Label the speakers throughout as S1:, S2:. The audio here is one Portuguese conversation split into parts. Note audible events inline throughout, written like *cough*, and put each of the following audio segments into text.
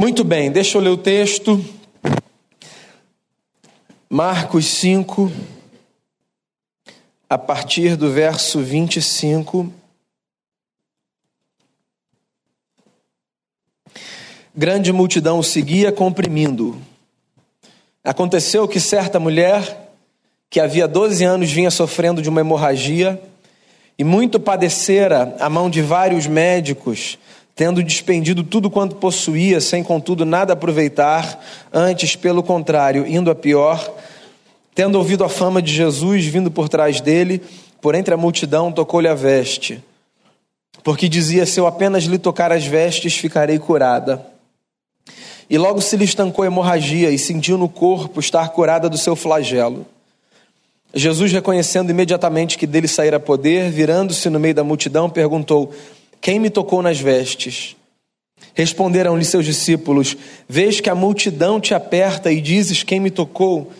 S1: Muito bem, deixa eu ler o texto. Marcos 5, a partir do verso 25. Grande multidão o seguia, comprimindo. Aconteceu que certa mulher, que havia 12 anos vinha sofrendo de uma hemorragia, e muito padecera a mão de vários médicos, tendo despendido tudo quanto possuía, sem contudo nada aproveitar, antes, pelo contrário, indo a pior, tendo ouvido a fama de Jesus vindo por trás dele, por entre a multidão tocou-lhe a veste, porque dizia: Se eu apenas lhe tocar as vestes, ficarei curada. E logo se lhe estancou a hemorragia e sentiu no corpo estar curada do seu flagelo. Jesus, reconhecendo imediatamente que dele saíra poder, virando-se no meio da multidão, perguntou: quem me tocou nas vestes? Responderam-lhe seus discípulos: Vês que a multidão te aperta e dizes: Quem me tocou?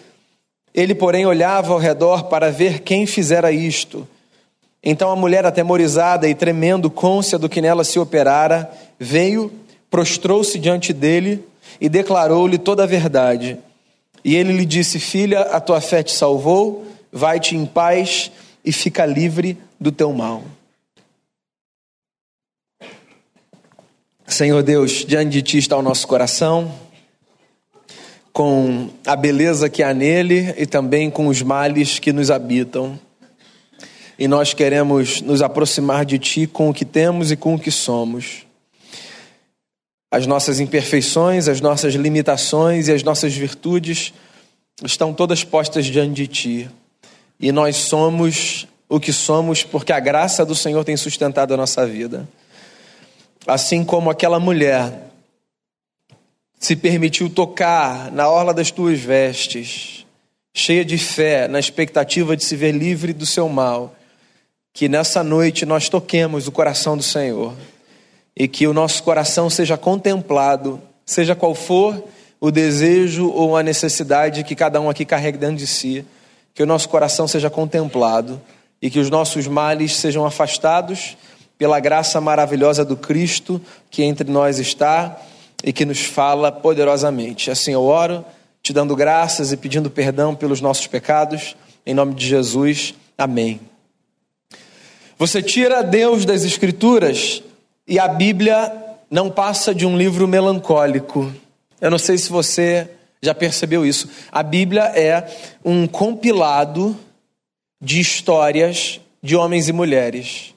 S1: Ele, porém, olhava ao redor para ver quem fizera isto. Então a mulher, atemorizada e tremendo, côncia do que nela se operara, veio, prostrou-se diante dele e declarou-lhe toda a verdade. E ele lhe disse: Filha, a tua fé te salvou, vai-te em paz e fica livre do teu mal. Senhor Deus, diante de Ti está o nosso coração, com a beleza que há nele e também com os males que nos habitam. E nós queremos nos aproximar de Ti com o que temos e com o que somos. As nossas imperfeições, as nossas limitações e as nossas virtudes estão todas postas diante de Ti. E nós somos o que somos porque a graça do Senhor tem sustentado a nossa vida assim como aquela mulher se permitiu tocar na orla das tuas vestes, cheia de fé, na expectativa de se ver livre do seu mal, que nessa noite nós toquemos o coração do Senhor e que o nosso coração seja contemplado, seja qual for o desejo ou a necessidade que cada um aqui carrega dentro de si, que o nosso coração seja contemplado e que os nossos males sejam afastados pela graça maravilhosa do Cristo que entre nós está e que nos fala poderosamente. Assim eu oro, te dando graças e pedindo perdão pelos nossos pecados, em nome de Jesus. Amém. Você tira Deus das Escrituras e a Bíblia não passa de um livro melancólico. Eu não sei se você já percebeu isso. A Bíblia é um compilado de histórias de homens e mulheres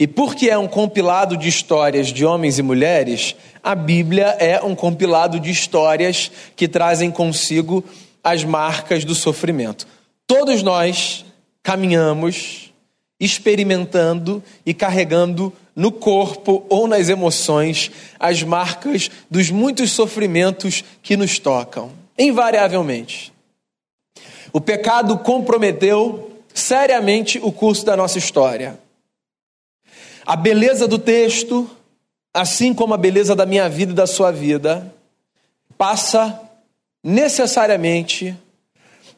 S1: e porque é um compilado de histórias de homens e mulheres, a Bíblia é um compilado de histórias que trazem consigo as marcas do sofrimento. Todos nós caminhamos experimentando e carregando no corpo ou nas emoções as marcas dos muitos sofrimentos que nos tocam, invariavelmente. O pecado comprometeu seriamente o curso da nossa história. A beleza do texto, assim como a beleza da minha vida e da sua vida, passa necessariamente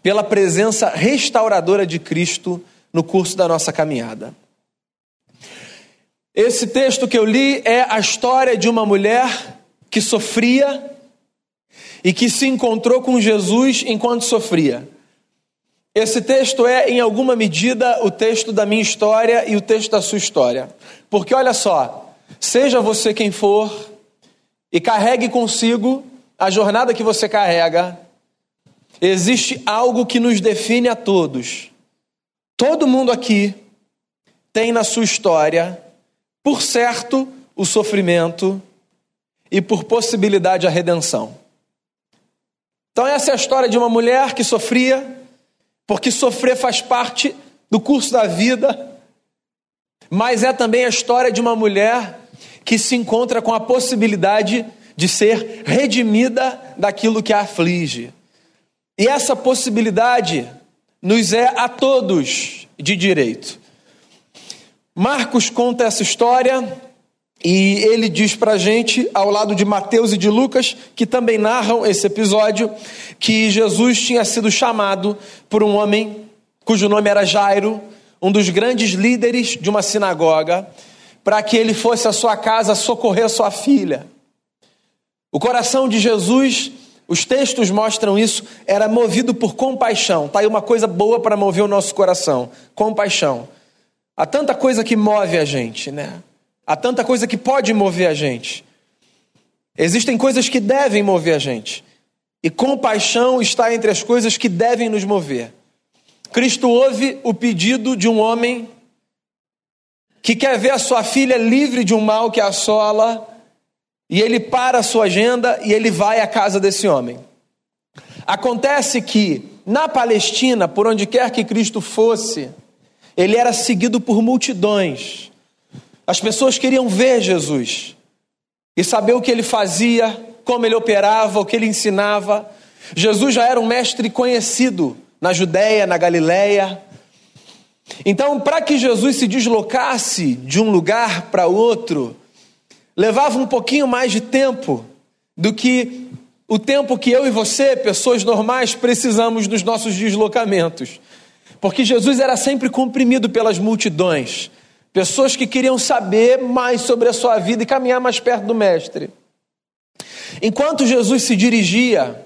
S1: pela presença restauradora de Cristo no curso da nossa caminhada. Esse texto que eu li é a história de uma mulher que sofria e que se encontrou com Jesus enquanto sofria. Esse texto é, em alguma medida, o texto da minha história e o texto da sua história. Porque olha só, seja você quem for e carregue consigo a jornada que você carrega, existe algo que nos define a todos. Todo mundo aqui tem na sua história, por certo, o sofrimento e por possibilidade a redenção. Então, essa é a história de uma mulher que sofria porque sofrer faz parte do curso da vida, mas é também a história de uma mulher que se encontra com a possibilidade de ser redimida daquilo que a aflige. E essa possibilidade nos é a todos de direito. Marcos conta essa história e ele diz para a gente, ao lado de Mateus e de Lucas, que também narram esse episódio, que Jesus tinha sido chamado por um homem cujo nome era Jairo, um dos grandes líderes de uma sinagoga, para que ele fosse à sua casa socorrer sua filha. O coração de Jesus, os textos mostram isso, era movido por compaixão. Tá aí uma coisa boa para mover o nosso coração: compaixão. Há tanta coisa que move a gente, né? Há tanta coisa que pode mover a gente. Existem coisas que devem mover a gente. E compaixão está entre as coisas que devem nos mover. Cristo ouve o pedido de um homem que quer ver a sua filha livre de um mal que a assola, e ele para a sua agenda e ele vai à casa desse homem. Acontece que na Palestina, por onde quer que Cristo fosse, ele era seguido por multidões. As pessoas queriam ver Jesus e saber o que ele fazia, como ele operava, o que ele ensinava. Jesus já era um mestre conhecido na Judéia, na Galiléia. Então, para que Jesus se deslocasse de um lugar para outro, levava um pouquinho mais de tempo do que o tempo que eu e você, pessoas normais, precisamos nos nossos deslocamentos. Porque Jesus era sempre comprimido pelas multidões, pessoas que queriam saber mais sobre a sua vida e caminhar mais perto do Mestre. Enquanto Jesus se dirigia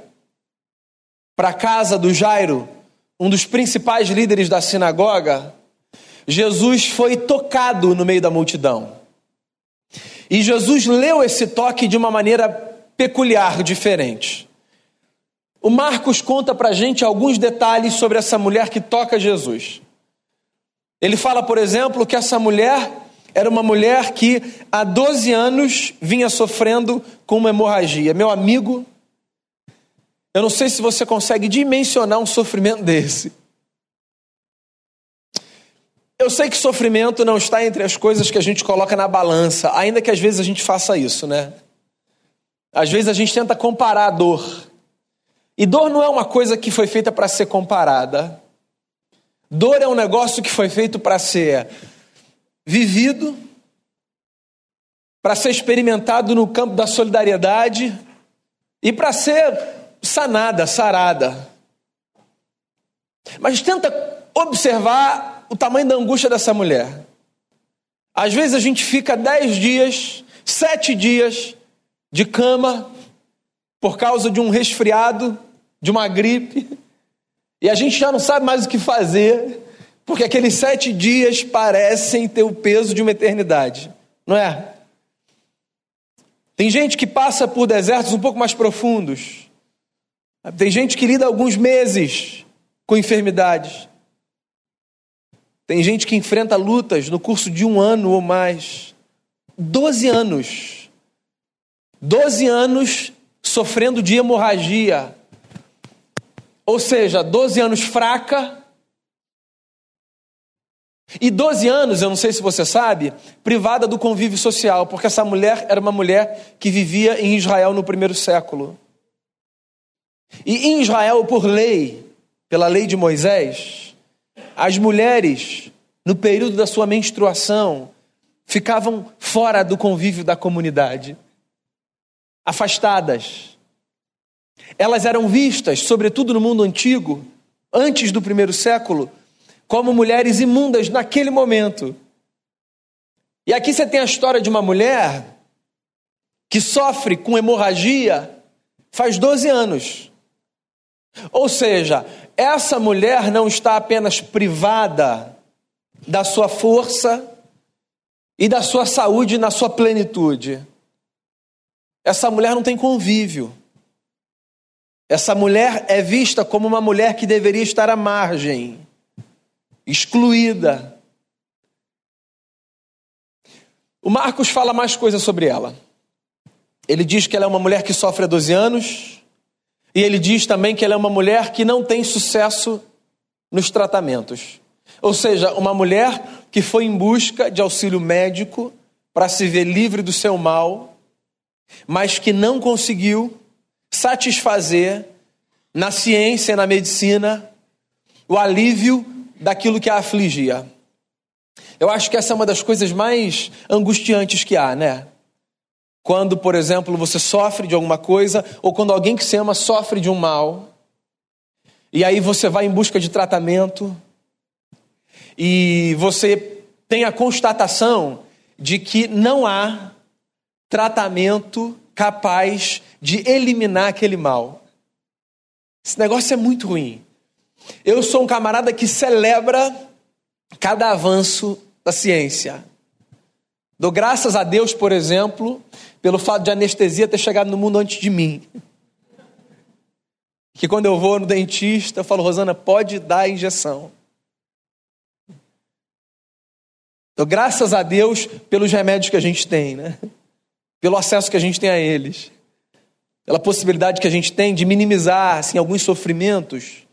S1: para a casa do Jairo, um dos principais líderes da sinagoga, Jesus foi tocado no meio da multidão. E Jesus leu esse toque de uma maneira peculiar, diferente. O Marcos conta para gente alguns detalhes sobre essa mulher que toca Jesus. Ele fala, por exemplo, que essa mulher era uma mulher que há 12 anos vinha sofrendo com uma hemorragia. Meu amigo, eu não sei se você consegue dimensionar um sofrimento desse. Eu sei que sofrimento não está entre as coisas que a gente coloca na balança, ainda que às vezes a gente faça isso, né? Às vezes a gente tenta comparar a dor. E dor não é uma coisa que foi feita para ser comparada. Dor é um negócio que foi feito para ser vivido, para ser experimentado no campo da solidariedade e para ser sanada, sarada. Mas tenta observar o tamanho da angústia dessa mulher. Às vezes a gente fica dez dias, sete dias de cama por causa de um resfriado, de uma gripe, e a gente já não sabe mais o que fazer, porque aqueles sete dias parecem ter o peso de uma eternidade, não é? Tem gente que passa por desertos um pouco mais profundos. Tem gente que lida alguns meses com enfermidades. Tem gente que enfrenta lutas no curso de um ano ou mais. Doze anos. Doze anos sofrendo de hemorragia. Ou seja, doze anos fraca e 12 anos, eu não sei se você sabe, privada do convívio social, porque essa mulher era uma mulher que vivia em Israel no primeiro século. E em Israel, por lei, pela lei de Moisés, as mulheres, no período da sua menstruação, ficavam fora do convívio da comunidade, afastadas. Elas eram vistas, sobretudo no mundo antigo, antes do primeiro século, como mulheres imundas naquele momento. E aqui você tem a história de uma mulher que sofre com hemorragia faz 12 anos. Ou seja, essa mulher não está apenas privada da sua força e da sua saúde na sua plenitude. Essa mulher não tem convívio. Essa mulher é vista como uma mulher que deveria estar à margem excluída. O Marcos fala mais coisas sobre ela. Ele diz que ela é uma mulher que sofre há 12 anos, e ele diz também que ela é uma mulher que não tem sucesso nos tratamentos. Ou seja, uma mulher que foi em busca de auxílio médico para se ver livre do seu mal, mas que não conseguiu satisfazer na ciência e na medicina o alívio daquilo que a afligia. Eu acho que essa é uma das coisas mais angustiantes que há, né? Quando, por exemplo, você sofre de alguma coisa, ou quando alguém que você ama sofre de um mal, e aí você vai em busca de tratamento, e você tem a constatação de que não há tratamento capaz de eliminar aquele mal. Esse negócio é muito ruim. Eu sou um camarada que celebra cada avanço da ciência. Dou graças a Deus, por exemplo, pelo fato de anestesia ter chegado no mundo antes de mim. Que quando eu vou no dentista, eu falo, Rosana, pode dar a injeção. Dou graças a Deus pelos remédios que a gente tem, né? Pelo acesso que a gente tem a eles. Pela possibilidade que a gente tem de minimizar assim, alguns sofrimentos,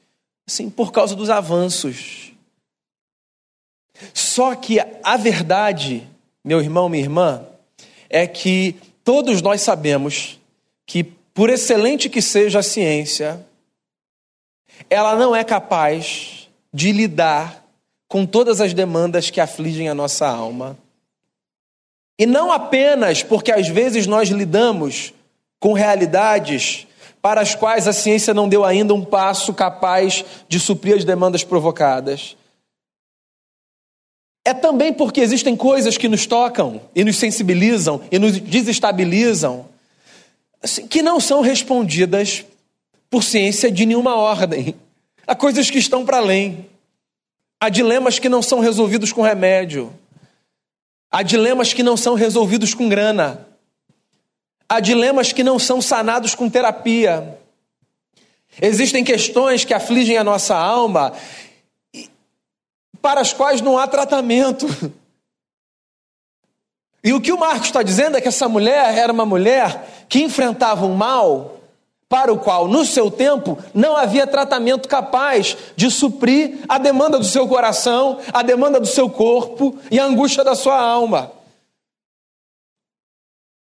S1: assim, por causa dos avanços. Só que a verdade meu irmão, minha irmã, é que todos nós sabemos que, por excelente que seja a ciência, ela não é capaz de lidar com todas as demandas que afligem a nossa alma. E não apenas porque às vezes nós lidamos com realidades para as quais a ciência não deu ainda um passo capaz de suprir as demandas provocadas. É também porque existem coisas que nos tocam e nos sensibilizam e nos desestabilizam, assim, que não são respondidas por ciência de nenhuma ordem. Há coisas que estão para além. Há dilemas que não são resolvidos com remédio. Há dilemas que não são resolvidos com grana. Há dilemas que não são sanados com terapia. Existem questões que afligem a nossa alma para as quais não há tratamento. E o que o Marcos está dizendo é que essa mulher era uma mulher que enfrentava um mal para o qual, no seu tempo, não havia tratamento capaz de suprir a demanda do seu coração, a demanda do seu corpo e a angústia da sua alma.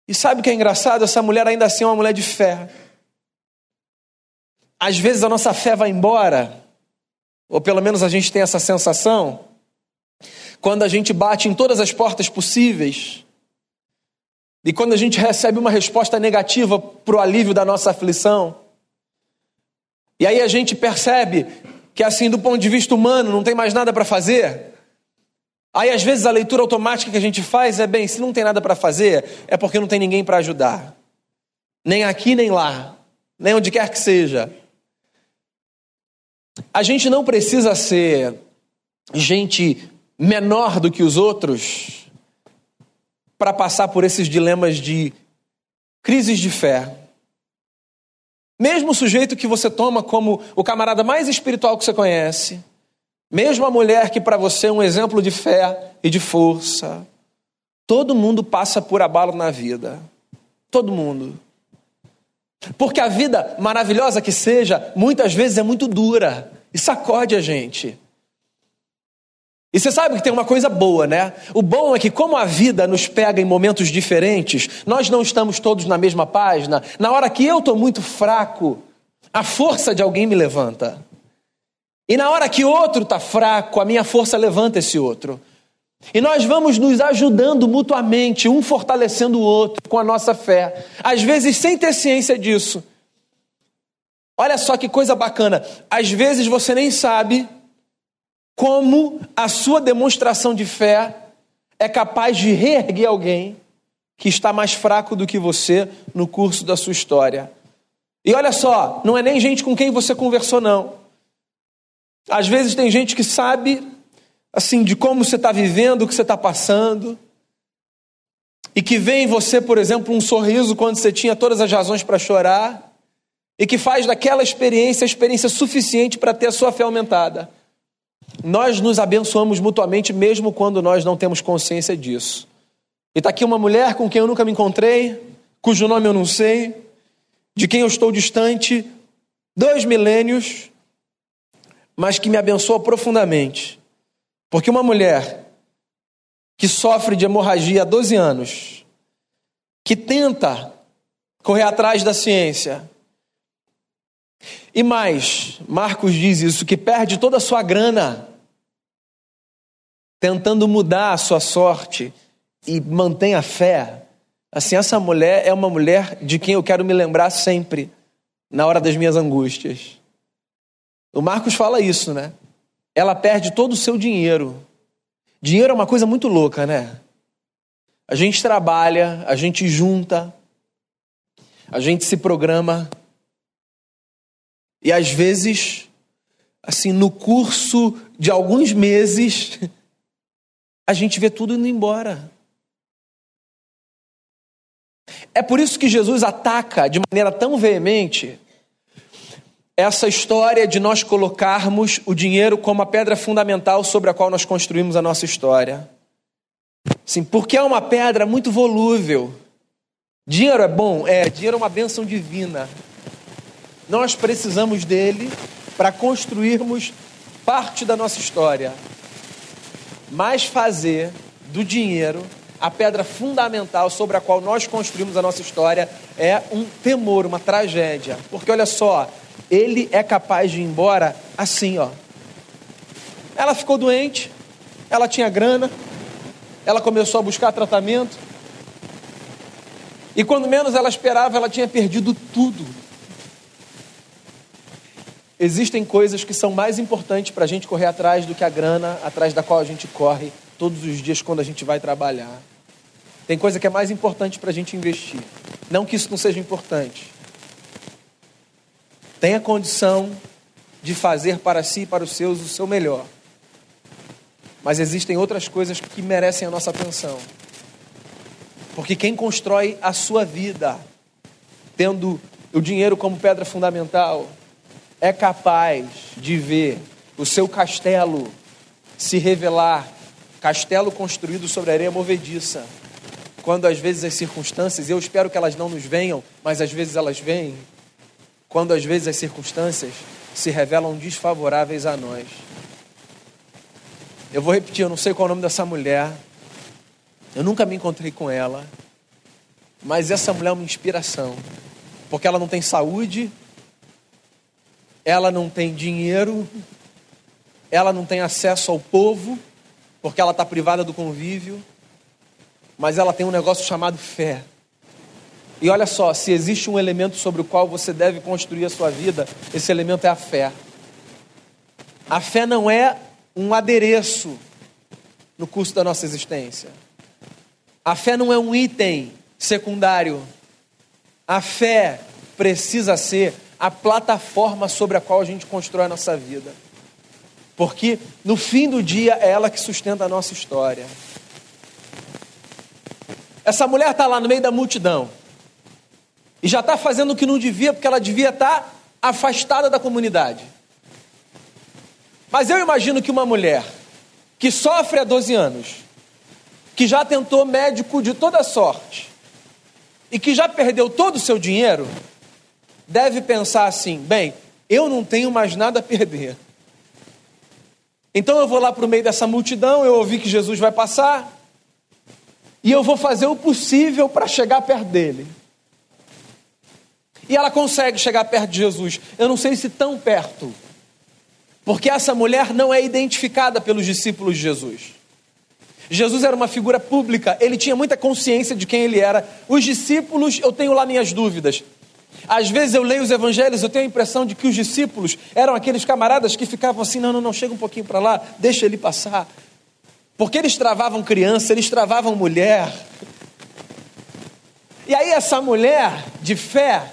S1: E sabe o que é engraçado? Essa mulher ainda assim é uma mulher de fé. Às vezes a nossa fé vai embora ou pelo menos a gente tem essa sensação, quando a gente bate em todas as portas possíveis, e quando a gente recebe uma resposta negativa para o alívio da nossa aflição, e aí a gente percebe que, assim, do ponto de vista humano, não tem mais nada para fazer. Aí, às vezes, a leitura automática que a gente faz é: bem, se não tem nada para fazer, é porque não tem ninguém para ajudar. Nem aqui, nem lá, nem onde quer que seja. A gente não precisa ser gente menor do que os outros para passar por esses dilemas de crises de fé. Mesmo o sujeito que você toma como o camarada mais espiritual que você conhece, mesmo a mulher que para você é um exemplo de fé e de força, todo mundo passa por abalo na vida. Todo mundo. Porque a vida, maravilhosa que seja, muitas vezes é muito dura e sacode a gente. E você sabe que tem uma coisa boa, né? O bom é que, como a vida nos pega em momentos diferentes, nós não estamos todos na mesma página. Na hora que eu estou muito fraco, a força de alguém me levanta. E na hora que outro está fraco, a minha força levanta esse outro. E nós vamos nos ajudando mutuamente, um fortalecendo o outro com a nossa fé. Às vezes sem ter ciência disso. Olha só que coisa bacana. Às vezes você nem sabe como a sua demonstração de fé é capaz de reerguer alguém que está mais fraco do que você no curso da sua história. E olha só, não é nem gente com quem você conversou, não. Às vezes tem gente que sabe assim, de como você está vivendo, o que você está passando. E que vê em você, por exemplo, um sorriso quando você tinha todas as razões para chorar. E que faz daquela experiência a experiência suficiente para ter a sua fé aumentada. Nós nos abençoamos mutuamente, mesmo quando nós não temos consciência disso. E está aqui uma mulher com quem eu nunca me encontrei, cujo nome eu não sei, de quem eu estou distante dois milênios, mas que me abençoa profundamente. Porque uma mulher que sofre de hemorragia há 12 anos, que tenta correr atrás da ciência, e mais, Marcos diz isso, que perde toda a sua grana tentando mudar a sua sorte e mantém a fé. Assim, essa mulher é uma mulher de quem eu quero me lembrar sempre, na hora das minhas angústias. O Marcos fala isso, né? ela perde todo o seu dinheiro. Dinheiro é uma coisa muito louca, né? A gente trabalha, a gente junta, A gente se programa e às vezes, assim, no curso de alguns meses, *laughs* a gente vê tudo indo embora. É por isso que Jesus ataca de maneira tão veemente essa história de nós colocarmos o dinheiro como a pedra fundamental sobre a qual nós construímos a nossa história. Sim, porque é uma pedra muito volúvel. Dinheiro é bom? É, dinheiro é uma bênção divina. Nós precisamos dele para construirmos parte da nossa história. Mas fazer do dinheiro a pedra fundamental sobre a qual nós construímos a nossa história é um temor, uma tragédia. Porque olha só, ele é capaz de ir embora assim, ó. Ela ficou doente, ela tinha grana, ela começou a buscar tratamento. E quando menos ela esperava, ela tinha perdido tudo. Existem coisas que são mais importantes para a gente correr atrás do que a grana atrás da qual a gente corre todos os dias quando a gente vai trabalhar. Tem coisa que é mais importante para a gente investir. Não que isso não seja importante. Tenha condição de fazer para si e para os seus o seu melhor. Mas existem outras coisas que merecem a nossa atenção. Porque quem constrói a sua vida, tendo o dinheiro como pedra fundamental, é capaz de ver o seu castelo se revelar castelo construído sobre areia movediça. Quando às vezes as circunstâncias, eu espero que elas não nos venham, mas às vezes elas vêm. Quando às vezes as circunstâncias se revelam desfavoráveis a nós. Eu vou repetir, eu não sei qual é o nome dessa mulher. Eu nunca me encontrei com ela. Mas essa mulher é uma inspiração. Porque ela não tem saúde, ela não tem dinheiro, ela não tem acesso ao povo, porque ela está privada do convívio, mas ela tem um negócio chamado fé. E olha só, se existe um elemento sobre o qual você deve construir a sua vida, esse elemento é a fé. A fé não é um adereço no curso da nossa existência. A fé não é um item secundário. A fé precisa ser a plataforma sobre a qual a gente constrói a nossa vida. Porque no fim do dia é ela que sustenta a nossa história. Essa mulher está lá no meio da multidão e já está fazendo o que não devia, porque ela devia estar tá afastada da comunidade. Mas eu imagino que uma mulher que sofre há 12 anos, que já tentou médico de toda sorte e que já perdeu todo o seu dinheiro, deve pensar assim: bem, eu não tenho mais nada a perder. Então eu vou lá para o meio dessa multidão, eu ouvi que Jesus vai passar, e eu vou fazer o possível para chegar perto dele. E ela consegue chegar perto de Jesus. Eu não sei se tão perto, porque essa mulher não é identificada pelos discípulos de Jesus. Jesus era uma figura pública, ele tinha muita consciência de quem ele era. Os discípulos, eu tenho lá minhas dúvidas. Às vezes eu leio os evangelhos, eu tenho a impressão de que os discípulos eram aqueles camaradas que ficavam assim: não, não, não, chega um pouquinho para lá, deixa ele passar. Porque eles travavam criança, eles travavam mulher. E aí, essa mulher de fé,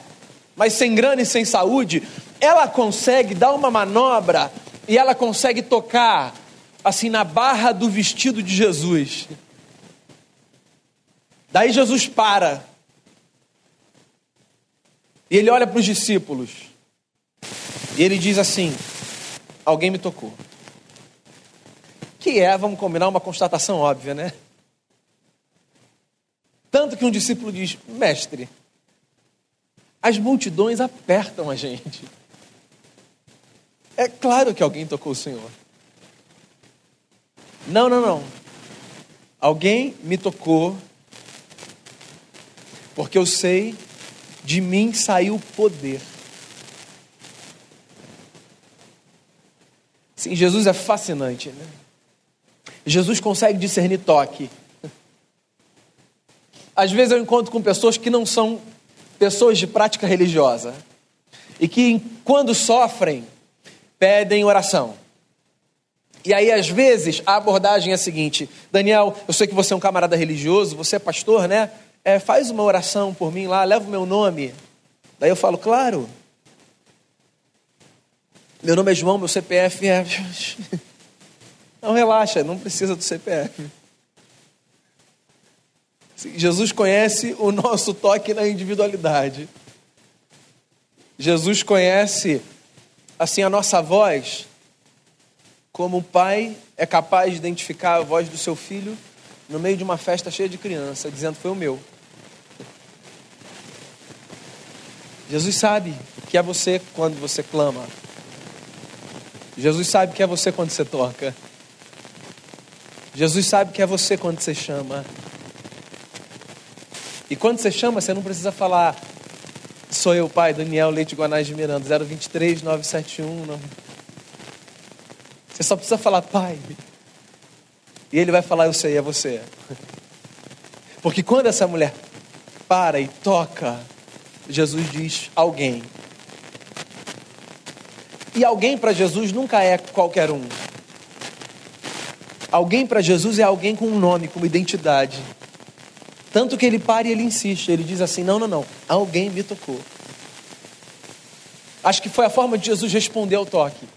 S1: mas sem grana e sem saúde, ela consegue dar uma manobra e ela consegue tocar assim na barra do vestido de Jesus. Daí Jesus para e ele olha para os discípulos. E ele diz assim: Alguém me tocou. Que é, vamos combinar, uma constatação óbvia, né? Tanto que um discípulo diz: Mestre, as multidões apertam a gente. É claro que alguém tocou o Senhor. Não, não, não. Alguém me tocou porque eu sei de mim saiu poder. Sim, Jesus é fascinante, né? Jesus consegue discernir toque. Às vezes eu encontro com pessoas que não são pessoas de prática religiosa e que, quando sofrem, pedem oração. E aí, às vezes, a abordagem é a seguinte: Daniel, eu sei que você é um camarada religioso, você é pastor, né? é, faz uma oração por mim lá, leva o meu nome. Daí eu falo, claro. Meu nome é João, meu CPF é. *laughs* Não, relaxa, não precisa do CPF. Jesus conhece o nosso toque na individualidade. Jesus conhece, assim, a nossa voz, como um pai é capaz de identificar a voz do seu filho no meio de uma festa cheia de criança, dizendo: Foi o meu. Jesus sabe que é você quando você clama. Jesus sabe que é você quando você toca. Jesus sabe que é você quando você chama. E quando você chama, você não precisa falar, sou eu, pai, Daniel Leite Guanais de Miranda, 023 971. Não. Você só precisa falar, pai. E ele vai falar, eu sei, é você. *laughs* Porque quando essa mulher para e toca, Jesus diz alguém. E alguém para Jesus nunca é qualquer um. Alguém para Jesus é alguém com um nome, com uma identidade. Tanto que ele para e ele insiste. Ele diz assim: Não, não, não. Alguém me tocou. Acho que foi a forma de Jesus responder ao toque.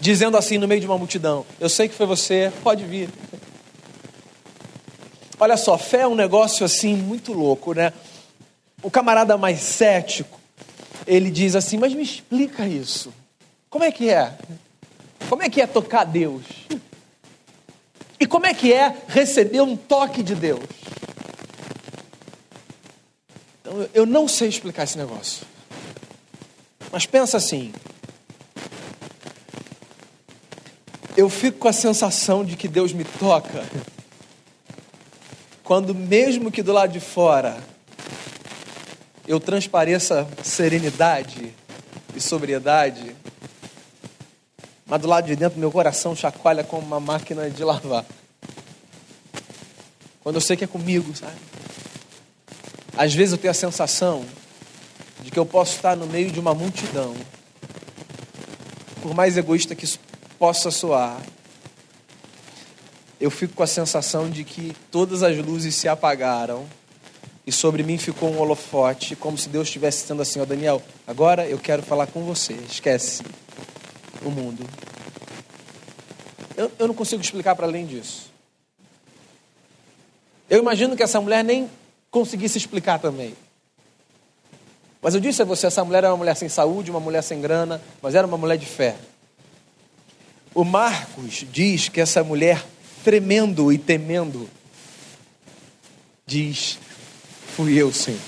S1: Dizendo assim no meio de uma multidão: Eu sei que foi você, pode vir. Olha só, fé é um negócio assim muito louco, né? O camarada mais cético, ele diz assim: Mas me explica isso. Como é que é? Como é que é tocar Deus? E como é que é receber um toque de Deus? Então, eu não sei explicar esse negócio. Mas pensa assim. Eu fico com a sensação de que Deus me toca quando, mesmo que do lado de fora, eu transpareça serenidade e sobriedade, mas do lado de dentro meu coração chacoalha como uma máquina de lavar. Quando eu sei que é comigo, sabe? Às vezes eu tenho a sensação de que eu posso estar no meio de uma multidão, por mais egoísta que isso possa soar, eu fico com a sensação de que todas as luzes se apagaram e sobre mim ficou um holofote, como se Deus estivesse dizendo assim: Ó oh, Daniel, agora eu quero falar com você, esquece o mundo. Eu, eu não consigo explicar para além disso. Eu imagino que essa mulher nem conseguisse explicar também. Mas eu disse a você: essa mulher era uma mulher sem saúde, uma mulher sem grana, mas era uma mulher de fé. O Marcos diz que essa mulher, tremendo e temendo, diz: Fui eu, Senhor.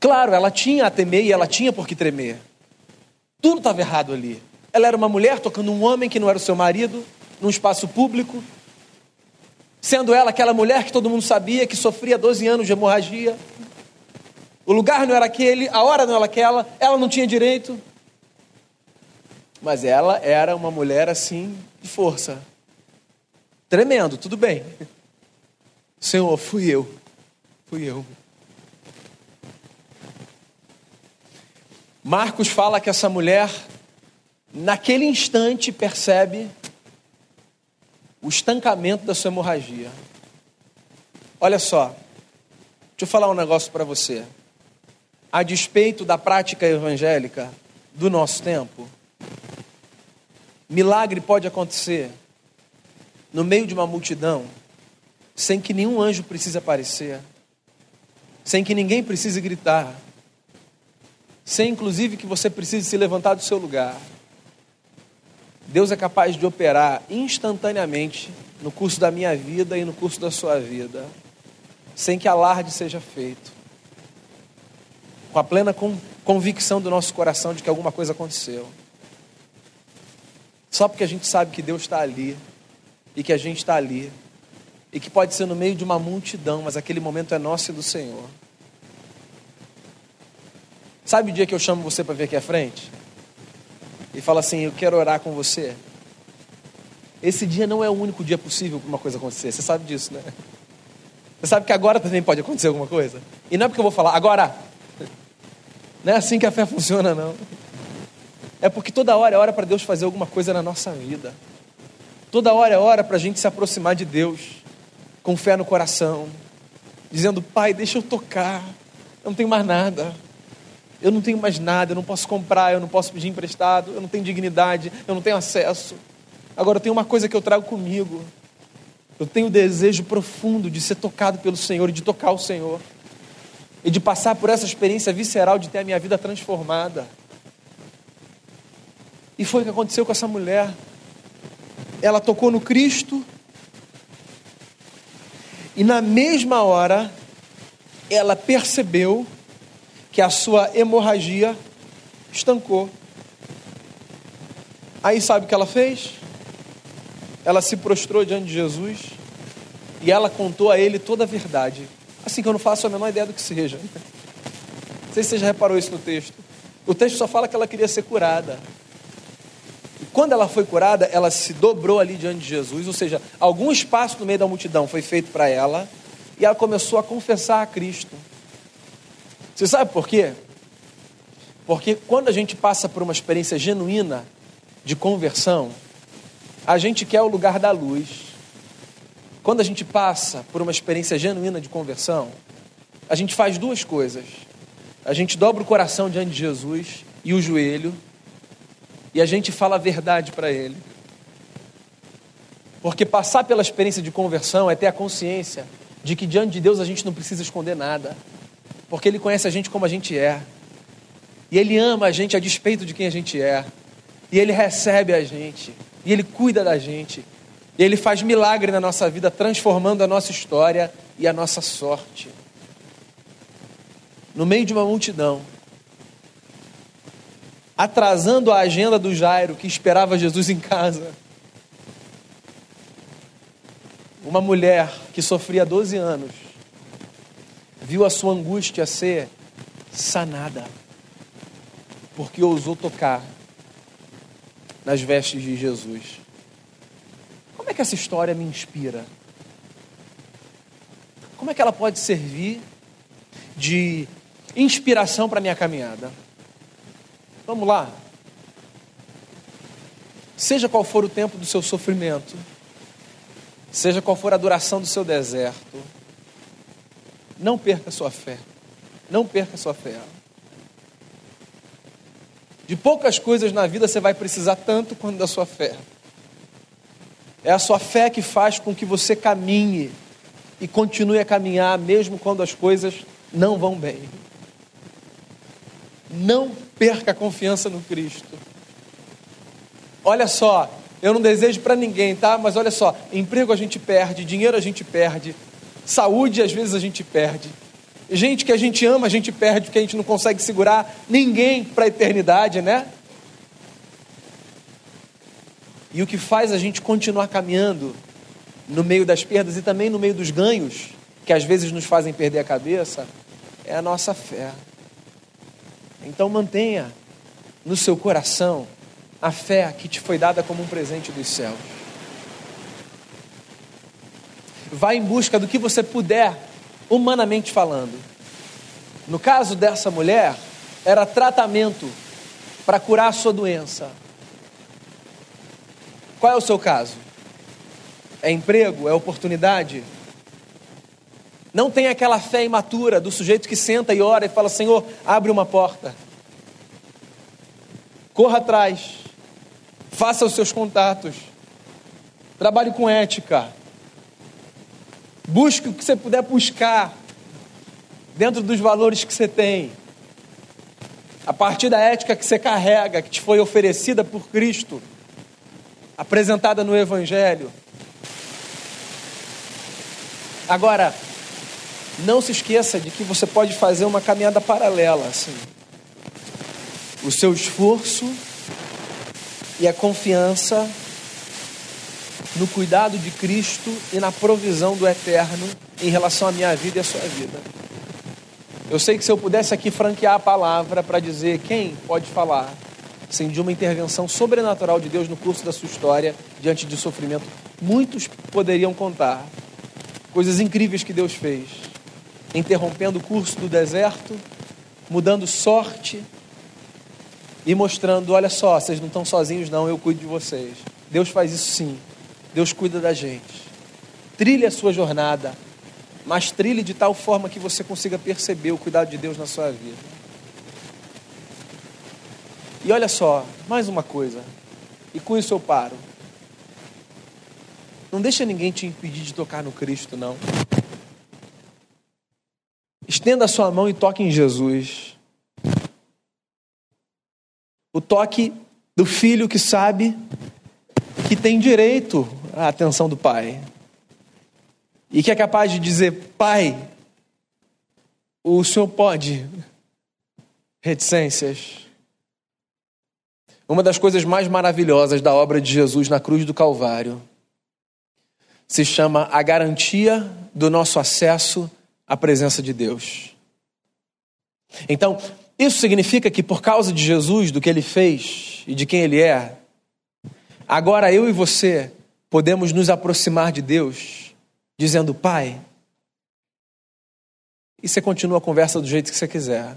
S1: Claro, ela tinha a temer e ela tinha por que tremer. Tudo estava errado ali. Ela era uma mulher tocando um homem que não era o seu marido, num espaço público. Sendo ela aquela mulher que todo mundo sabia que sofria 12 anos de hemorragia. O lugar não era aquele, a hora não era aquela, ela não tinha direito. Mas ela era uma mulher assim, de força. Tremendo, tudo bem. Senhor, fui eu. Fui eu. Marcos fala que essa mulher, naquele instante, percebe o estancamento da sua hemorragia. Olha só, deixa eu falar um negócio para você. A despeito da prática evangélica do nosso tempo, milagre pode acontecer no meio de uma multidão sem que nenhum anjo precise aparecer, sem que ninguém precise gritar, sem inclusive que você precise se levantar do seu lugar. Deus é capaz de operar instantaneamente no curso da minha vida e no curso da sua vida, sem que alarde seja feito, com a plena convicção do nosso coração de que alguma coisa aconteceu. Só porque a gente sabe que Deus está ali e que a gente está ali e que pode ser no meio de uma multidão, mas aquele momento é nosso e do Senhor. Sabe o dia que eu chamo você para vir aqui à frente? E fala assim: Eu quero orar com você. Esse dia não é o único dia possível para uma coisa acontecer. Você sabe disso, né? Você sabe que agora também pode acontecer alguma coisa? E não é porque eu vou falar, agora. *laughs* Não é assim que a fé funciona, não. É porque toda hora é hora para Deus fazer alguma coisa na nossa vida. Toda hora é hora para a gente se aproximar de Deus com fé no coração, dizendo: Pai, deixa eu tocar, eu não tenho mais nada. Eu não tenho mais nada, eu não posso comprar, eu não posso pedir emprestado, eu não tenho dignidade, eu não tenho acesso. Agora tenho uma coisa que eu trago comigo. Eu tenho o desejo profundo de ser tocado pelo Senhor e de tocar o Senhor. E de passar por essa experiência visceral de ter a minha vida transformada. E foi o que aconteceu com essa mulher. Ela tocou no Cristo. E na mesma hora, ela percebeu que a sua hemorragia estancou. Aí sabe o que ela fez? Ela se prostrou diante de Jesus e ela contou a ele toda a verdade. Assim que eu não faço a menor ideia do que seja. Não sei se você já reparou isso no texto. O texto só fala que ela queria ser curada. E quando ela foi curada, ela se dobrou ali diante de Jesus, ou seja, algum espaço no meio da multidão foi feito para ela, e ela começou a confessar a Cristo. Você sabe por quê? Porque quando a gente passa por uma experiência genuína de conversão, a gente quer o lugar da luz. Quando a gente passa por uma experiência genuína de conversão, a gente faz duas coisas. A gente dobra o coração diante de Jesus e o joelho, e a gente fala a verdade para Ele. Porque passar pela experiência de conversão é ter a consciência de que diante de Deus a gente não precisa esconder nada porque Ele conhece a gente como a gente é. E Ele ama a gente a despeito de quem a gente é. E Ele recebe a gente. E Ele cuida da gente. E Ele faz milagre na nossa vida, transformando a nossa história e a nossa sorte. No meio de uma multidão, atrasando a agenda do Jairo, que esperava Jesus em casa. Uma mulher que sofria 12 anos viu a sua angústia ser sanada, porque ousou tocar nas vestes de Jesus. Como é que essa história me inspira? Como é que ela pode servir de inspiração para minha caminhada? Vamos lá. Seja qual for o tempo do seu sofrimento, seja qual for a duração do seu deserto, não perca sua fé. Não perca sua fé. De poucas coisas na vida você vai precisar tanto quanto da sua fé. É a sua fé que faz com que você caminhe e continue a caminhar mesmo quando as coisas não vão bem. Não perca a confiança no Cristo. Olha só, eu não desejo para ninguém, tá? Mas olha só, emprego a gente perde, dinheiro a gente perde, Saúde, às vezes, a gente perde. Gente que a gente ama, a gente perde porque a gente não consegue segurar ninguém para a eternidade, né? E o que faz a gente continuar caminhando no meio das perdas e também no meio dos ganhos, que às vezes nos fazem perder a cabeça, é a nossa fé. Então mantenha no seu coração a fé que te foi dada como um presente dos céus. Vá em busca do que você puder, humanamente falando. No caso dessa mulher, era tratamento para curar a sua doença. Qual é o seu caso? É emprego? É oportunidade? Não tem aquela fé imatura do sujeito que senta e ora e fala: Senhor, abre uma porta. Corra atrás. Faça os seus contatos. Trabalhe com ética. Busque o que você puder buscar dentro dos valores que você tem. A partir da ética que você carrega, que te foi oferecida por Cristo, apresentada no Evangelho. Agora, não se esqueça de que você pode fazer uma caminhada paralela, assim. O seu esforço e a confiança no cuidado de Cristo e na provisão do eterno em relação à minha vida e à sua vida. Eu sei que se eu pudesse aqui franquear a palavra para dizer quem pode falar, sem de uma intervenção sobrenatural de Deus no curso da sua história, diante de sofrimento, muitos poderiam contar coisas incríveis que Deus fez, interrompendo o curso do deserto, mudando sorte e mostrando: olha só, vocês não estão sozinhos, não, eu cuido de vocês. Deus faz isso sim. Deus cuida da gente. Trilhe a sua jornada. mas trilhe de tal forma que você consiga perceber o cuidado de Deus na sua vida. E olha só, mais uma coisa, e com isso eu paro. Não deixa ninguém te impedir de tocar no Cristo, não. Estenda a sua mão e toque em Jesus. O toque do filho que sabe que tem direito à atenção do pai. E que é capaz de dizer: Pai, o senhor pode. Reticências. Uma das coisas mais maravilhosas da obra de Jesus na cruz do Calvário se chama a garantia do nosso acesso à presença de Deus. Então, isso significa que por causa de Jesus, do que ele fez e de quem ele é, agora eu e você podemos nos aproximar de Deus, dizendo: Pai, e você continua a conversa do jeito que você quiser.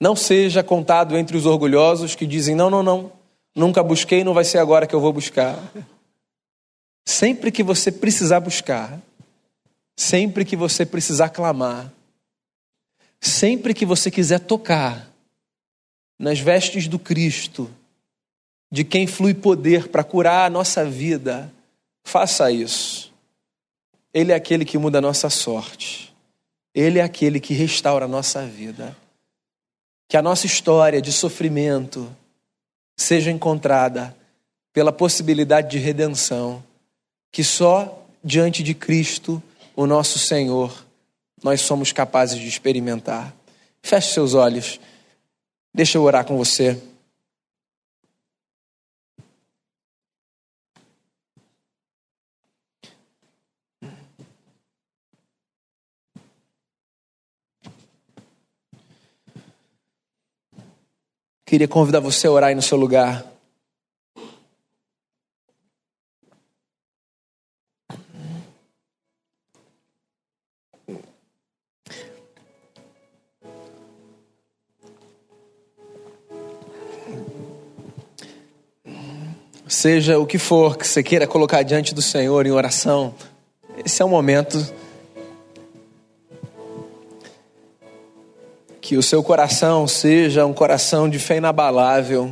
S1: Não seja contado entre os orgulhosos que dizem: não, não, não, nunca busquei, não vai ser agora que eu vou buscar. Sempre que você precisar buscar, sempre que você precisar clamar, sempre que você quiser tocar nas vestes do Cristo, de quem flui poder para curar a nossa vida, faça isso. Ele é aquele que muda a nossa sorte. Ele é aquele que restaura a nossa vida. Que a nossa história de sofrimento seja encontrada pela possibilidade de redenção que só diante de Cristo, o nosso Senhor, nós somos capazes de experimentar. Feche seus olhos. Deixa eu orar com você. Queria convidar você a orar aí no seu lugar. seja o que for que você queira colocar diante do Senhor em oração, esse é o momento que o seu coração seja um coração de fé inabalável,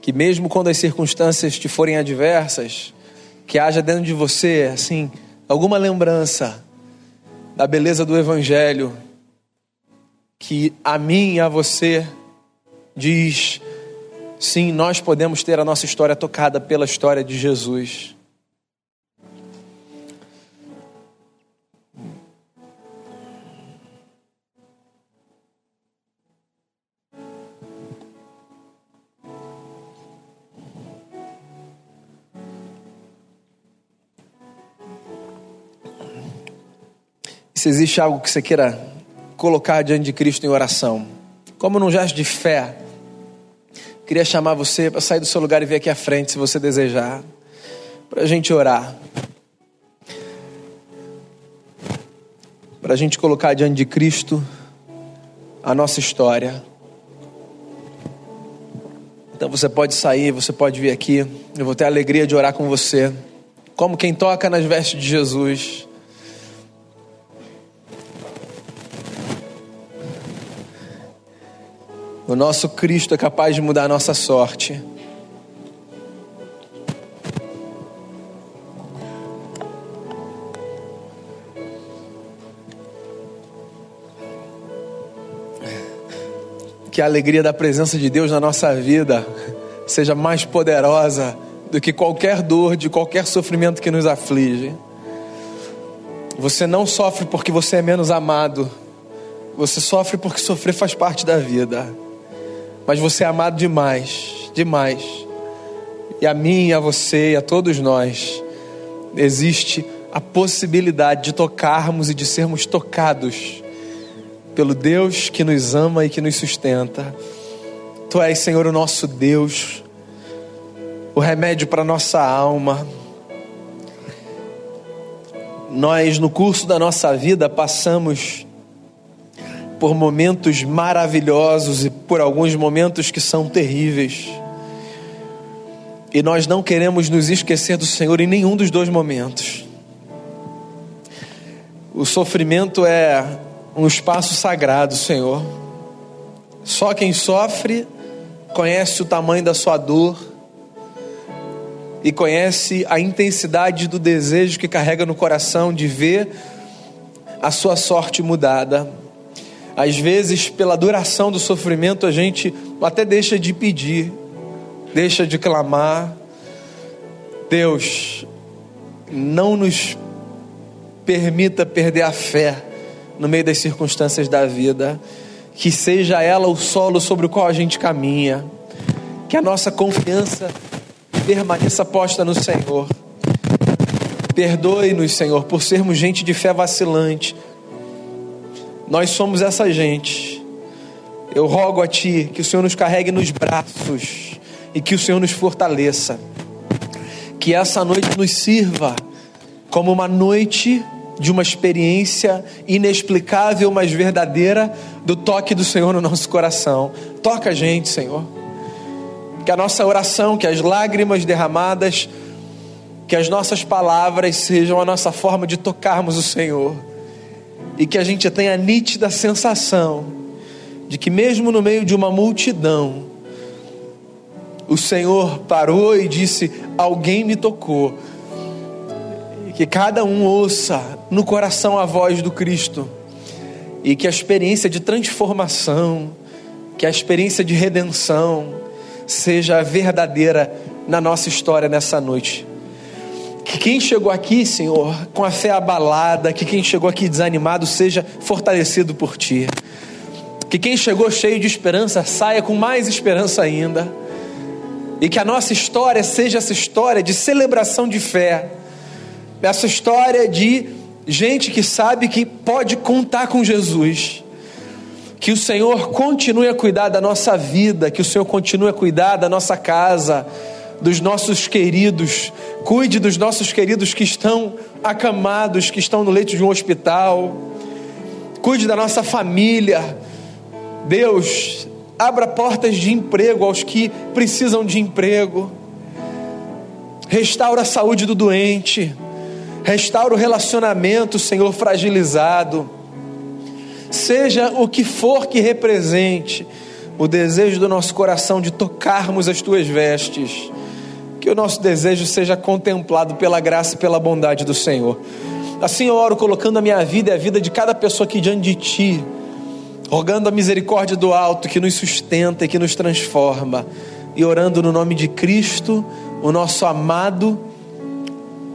S1: que mesmo quando as circunstâncias te forem adversas, que haja dentro de você, assim, alguma lembrança da beleza do Evangelho, que a mim e a você diz Sim, nós podemos ter a nossa história tocada pela história de Jesus. Se existe algo que você queira colocar diante de Cristo em oração, como num gesto de fé, Queria chamar você para sair do seu lugar e vir aqui à frente, se você desejar, para a gente orar. Para a gente colocar diante de Cristo a nossa história. Então você pode sair, você pode vir aqui. Eu vou ter a alegria de orar com você. Como quem toca nas vestes de Jesus. O nosso Cristo é capaz de mudar a nossa sorte. Que a alegria da presença de Deus na nossa vida seja mais poderosa do que qualquer dor, de qualquer sofrimento que nos aflige. Você não sofre porque você é menos amado, você sofre porque sofrer faz parte da vida mas você é amado demais, demais. E a mim, a você e a todos nós, existe a possibilidade de tocarmos e de sermos tocados pelo Deus que nos ama e que nos sustenta. Tu és, Senhor, o nosso Deus, o remédio para nossa alma. Nós, no curso da nossa vida, passamos por momentos maravilhosos e por alguns momentos que são terríveis. E nós não queremos nos esquecer do Senhor em nenhum dos dois momentos. O sofrimento é um espaço sagrado, Senhor. Só quem sofre conhece o tamanho da sua dor e conhece a intensidade do desejo que carrega no coração de ver a sua sorte mudada. Às vezes, pela duração do sofrimento, a gente até deixa de pedir, deixa de clamar. Deus, não nos permita perder a fé no meio das circunstâncias da vida, que seja ela o solo sobre o qual a gente caminha, que a nossa confiança permaneça posta no Senhor. Perdoe-nos, Senhor, por sermos gente de fé vacilante. Nós somos essa gente. Eu rogo a Ti que o Senhor nos carregue nos braços e que o Senhor nos fortaleça. Que essa noite nos sirva como uma noite de uma experiência inexplicável, mas verdadeira do toque do Senhor no nosso coração. Toca a gente, Senhor que a nossa oração, que as lágrimas derramadas, que as nossas palavras sejam a nossa forma de tocarmos o Senhor, e que a gente tenha a nítida sensação de que, mesmo no meio de uma multidão, o Senhor parou e disse: Alguém me tocou. Que cada um ouça no coração a voz do Cristo, e que a experiência de transformação, que a experiência de redenção, seja verdadeira na nossa história nessa noite. Que quem chegou aqui, Senhor, com a fé abalada, que quem chegou aqui desanimado seja fortalecido por Ti. Que quem chegou cheio de esperança saia com mais esperança ainda. E que a nossa história seja essa história de celebração de fé, essa história de gente que sabe que pode contar com Jesus que o Senhor continue a cuidar da nossa vida, que o Senhor continue a cuidar da nossa casa, dos nossos queridos, cuide dos nossos queridos que estão acamados, que estão no leito de um hospital, cuide da nossa família. Deus, abra portas de emprego aos que precisam de emprego, restaura a saúde do doente, restaura o relacionamento, Senhor, fragilizado. Seja o que for que represente o desejo do nosso coração de tocarmos as tuas vestes, que o nosso desejo seja contemplado pela graça e pela bondade do Senhor. Assim eu oro colocando a minha vida e a vida de cada pessoa aqui diante de ti, rogando a misericórdia do alto que nos sustenta e que nos transforma, e orando no nome de Cristo, o nosso amado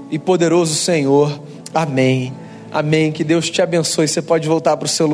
S1: e poderoso Senhor. Amém. Amém. Que Deus te abençoe. Você pode voltar para o seu lugar.